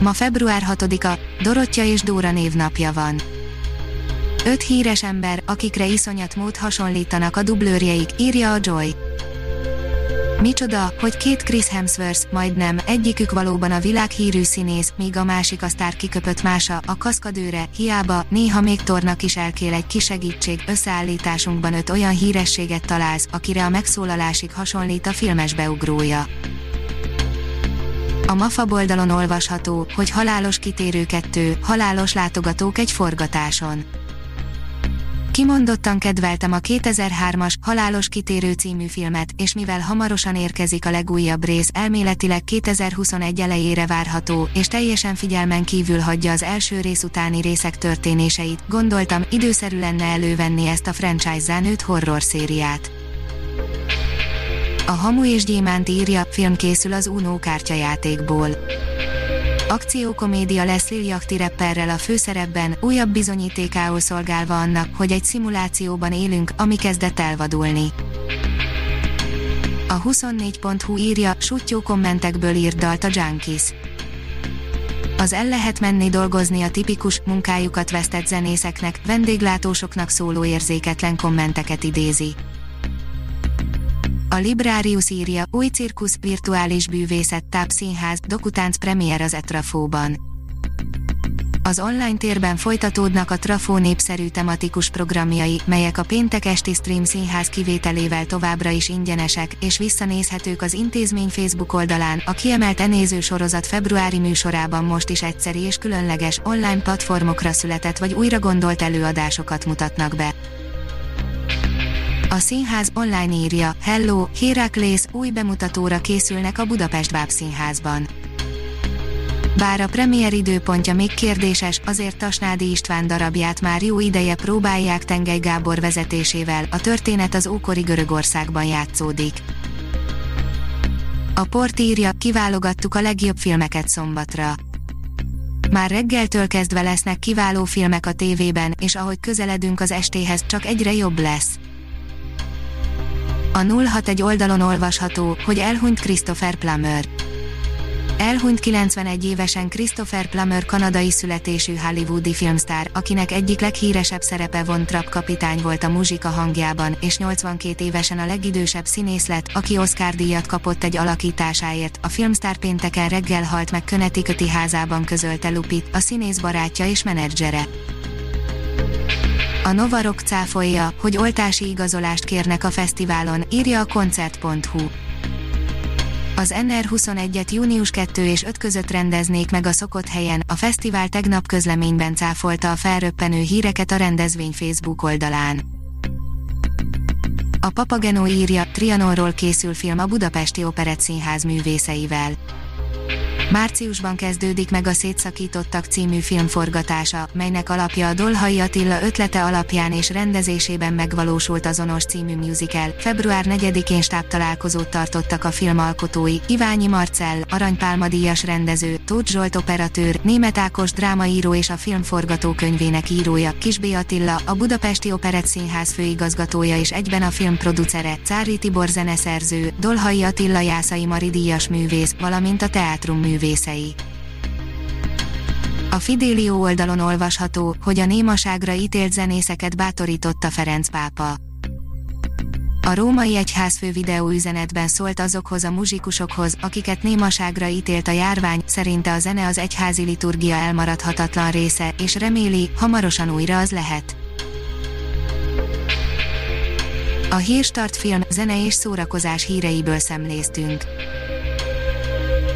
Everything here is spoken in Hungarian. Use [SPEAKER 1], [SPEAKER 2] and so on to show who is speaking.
[SPEAKER 1] Ma február 6-a, Dorottya és Dóra névnapja van. Öt híres ember, akikre iszonyat mód hasonlítanak a dublőrjeik, írja a Joy. Micsoda, hogy két Chris Hemsworth, majdnem, egyikük valóban a világhírű színész, míg a másik a sztár kiköpött mása, a kaszkadőre, hiába, néha még tornak is elkél egy kis segítség, összeállításunkban öt olyan hírességet találsz, akire a megszólalásig hasonlít a filmes beugrója. A MAFA oldalon olvasható, hogy halálos kitérő kettő, halálos látogatók egy forgatáson. Kimondottan kedveltem a 2003-as Halálos kitérő című filmet, és mivel hamarosan érkezik a legújabb rész, elméletileg 2021 elejére várható, és teljesen figyelmen kívül hagyja az első rész utáni részek történéseit, gondoltam, időszerű lenne elővenni ezt a franchise-zán horror szériát. A Hamu és Gyémánt írja, film készül az Uno kártyajátékból. Akciókomédia lesz Liljachti rapperrel a főszerepben, újabb bizonyítékául szolgálva annak, hogy egy szimulációban élünk, ami kezdett elvadulni. A 24.hu írja, sutyó kommentekből írt dalt a Junkies. Az el lehet menni dolgozni a tipikus, munkájukat vesztett zenészeknek, vendéglátósoknak szóló érzéketlen kommenteket idézi. A Librarius írja, új cirkusz, virtuális bűvészet, tápszínház, dokutánc premier az Etrafóban. Az online térben folytatódnak a Trafó népszerű tematikus programjai, melyek a péntek esti stream színház kivételével továbbra is ingyenesek, és visszanézhetők az intézmény Facebook oldalán. A kiemelt enéző sorozat februári műsorában most is egyszeri és különleges, online platformokra született vagy újra gondolt előadásokat mutatnak be. A színház online írja, Hello, Héraklész új bemutatóra készülnek a Budapest Bábszínházban. Bár a premier időpontja még kérdéses, azért Tasnádi István darabját már jó ideje próbálják Tengely Gábor vezetésével, a történet az ókori Görögországban játszódik. A port írja, kiválogattuk a legjobb filmeket szombatra. Már reggeltől kezdve lesznek kiváló filmek a tévében, és ahogy közeledünk az estéhez, csak egyre jobb lesz. A 061 oldalon olvasható, hogy elhunyt Christopher Plummer. Elhunyt 91 évesen Christopher Plummer kanadai születésű hollywoodi filmstár, akinek egyik leghíresebb szerepe von Trapp kapitány volt a muzsika hangjában, és 82 évesen a legidősebb színész lett, aki Oscar díjat kapott egy alakításáért. A filmstár pénteken reggel halt meg Connecticuti házában közölte Lupit, a színész barátja és menedzsere. A Nova Rock cáfolja, hogy oltási igazolást kérnek a fesztiválon, írja a koncert.hu. Az NR21-et június 2 és 5 között rendeznék meg a szokott helyen, a fesztivál tegnap közleményben cáfolta a felröppenő híreket a rendezvény Facebook oldalán. A Papageno írja, Trianonról készül film a Budapesti Operett Színház művészeivel. Márciusban kezdődik meg a Szétszakítottak című film forgatása, melynek alapja a Dolhai Attila ötlete alapján és rendezésében megvalósult azonos című musical. Február 4-én stábtalálkozót tartottak a film alkotói, Iványi Marcell, Aranypálma díjas rendező, Tóth Zsolt operatőr, Német Ákos drámaíró és a film forgatókönyvének írója, Kisbé Attila, a Budapesti Operett Színház főigazgatója és egyben a film producere, Cári Tibor zeneszerző, Dolhai Attila Jászai Mari művész, valamint a teátrum művész művészei. A Fidelio oldalon olvasható, hogy a némaságra ítélt zenészeket bátorította Ferenc pápa. A római egyházfő videóüzenetben szólt azokhoz a muzsikusokhoz, akiket némaságra ítélt a járvány, szerinte a zene az egyházi liturgia elmaradhatatlan része, és reméli, hamarosan újra az lehet. A Hírstart film, zene és szórakozás híreiből szemléztünk.